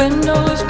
windows